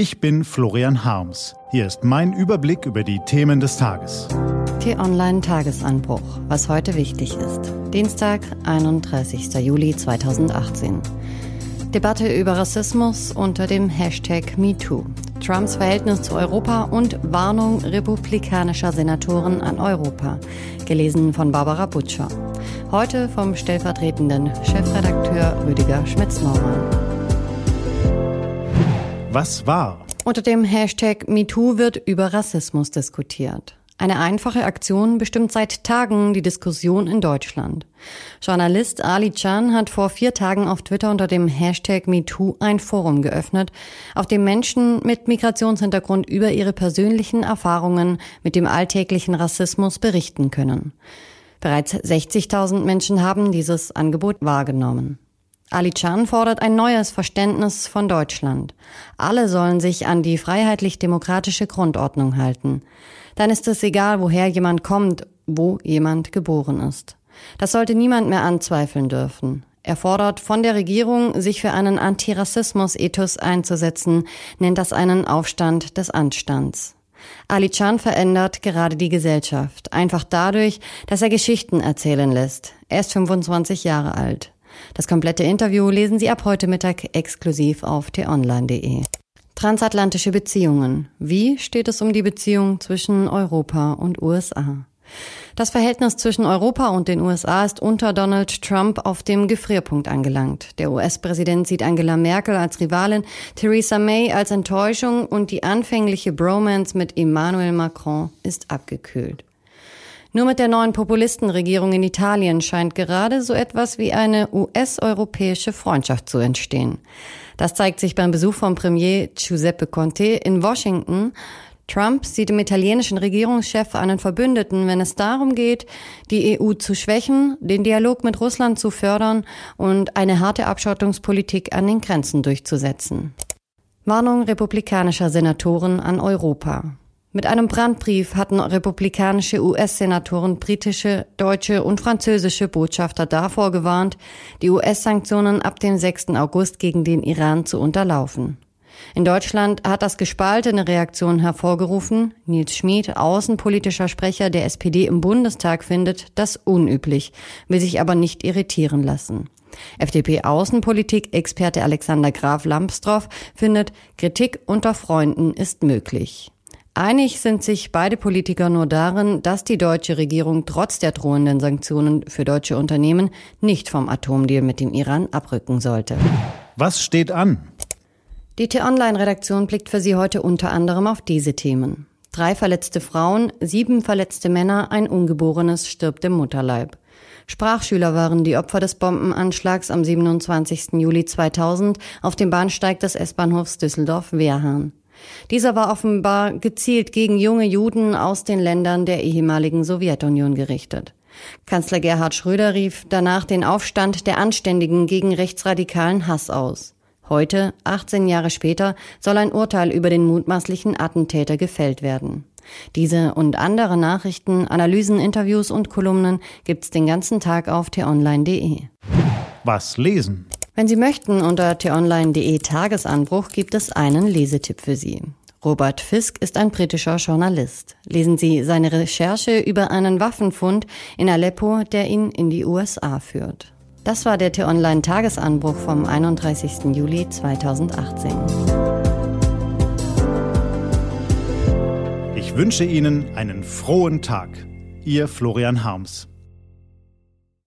Ich bin Florian Harms. Hier ist mein Überblick über die Themen des Tages. T-Online Tagesanbruch, was heute wichtig ist. Dienstag, 31. Juli 2018. Debatte über Rassismus unter dem Hashtag MeToo. Trumps Verhältnis zu Europa und Warnung republikanischer Senatoren an Europa. Gelesen von Barbara Butcher. Heute vom stellvertretenden Chefredakteur Rüdiger Schmitz-Naumann. Was war? Unter dem Hashtag MeToo wird über Rassismus diskutiert. Eine einfache Aktion bestimmt seit Tagen die Diskussion in Deutschland. Journalist Ali Chan hat vor vier Tagen auf Twitter unter dem Hashtag MeToo ein Forum geöffnet, auf dem Menschen mit Migrationshintergrund über ihre persönlichen Erfahrungen mit dem alltäglichen Rassismus berichten können. Bereits 60.000 Menschen haben dieses Angebot wahrgenommen. Ali Chan fordert ein neues Verständnis von Deutschland. Alle sollen sich an die freiheitlich-demokratische Grundordnung halten. Dann ist es egal, woher jemand kommt, wo jemand geboren ist. Das sollte niemand mehr anzweifeln dürfen. Er fordert von der Regierung, sich für einen Antirassismus-Ethos einzusetzen, nennt das einen Aufstand des Anstands. Ali Chan verändert gerade die Gesellschaft, einfach dadurch, dass er Geschichten erzählen lässt. Er ist 25 Jahre alt. Das komplette Interview lesen Sie ab heute Mittag exklusiv auf t-online.de. Transatlantische Beziehungen. Wie steht es um die Beziehung zwischen Europa und USA? Das Verhältnis zwischen Europa und den USA ist unter Donald Trump auf dem Gefrierpunkt angelangt. Der US-Präsident sieht Angela Merkel als Rivalin, Theresa May als Enttäuschung und die anfängliche Bromance mit Emmanuel Macron ist abgekühlt. Nur mit der neuen Populistenregierung in Italien scheint gerade so etwas wie eine US-europäische Freundschaft zu entstehen. Das zeigt sich beim Besuch von Premier Giuseppe Conte in Washington. Trump sieht im italienischen Regierungschef einen Verbündeten, wenn es darum geht, die EU zu schwächen, den Dialog mit Russland zu fördern und eine harte Abschottungspolitik an den Grenzen durchzusetzen. Warnung republikanischer Senatoren an Europa. Mit einem Brandbrief hatten republikanische US-Senatoren britische, deutsche und französische Botschafter davor gewarnt, die US-Sanktionen ab dem 6. August gegen den Iran zu unterlaufen. In Deutschland hat das gespaltene Reaktion hervorgerufen. Nils Schmid, außenpolitischer Sprecher der SPD im Bundestag, findet das unüblich, will sich aber nicht irritieren lassen. FDP-Außenpolitik-Experte Alexander Graf Lambsdorff findet, Kritik unter Freunden ist möglich. Einig sind sich beide Politiker nur darin, dass die deutsche Regierung trotz der drohenden Sanktionen für deutsche Unternehmen nicht vom Atomdeal mit dem Iran abrücken sollte. Was steht an? Die T-Online-Redaktion blickt für Sie heute unter anderem auf diese Themen. Drei verletzte Frauen, sieben verletzte Männer, ein Ungeborenes stirbt im Mutterleib. Sprachschüler waren die Opfer des Bombenanschlags am 27. Juli 2000 auf dem Bahnsteig des S-Bahnhofs Düsseldorf-Wehrhahn. Dieser war offenbar gezielt gegen junge Juden aus den Ländern der ehemaligen Sowjetunion gerichtet. Kanzler Gerhard Schröder rief danach den Aufstand der Anständigen gegen rechtsradikalen Hass aus. Heute, 18 Jahre später, soll ein Urteil über den mutmaßlichen Attentäter gefällt werden. Diese und andere Nachrichten, Analysen, Interviews und Kolumnen gibt's den ganzen Tag auf t-online.de. Was lesen? Wenn Sie möchten, unter t-online.de Tagesanbruch gibt es einen Lesetipp für Sie. Robert Fisk ist ein britischer Journalist. Lesen Sie seine Recherche über einen Waffenfund in Aleppo, der ihn in die USA führt. Das war der T-Online Tagesanbruch vom 31. Juli 2018. Ich wünsche Ihnen einen frohen Tag. Ihr Florian Harms.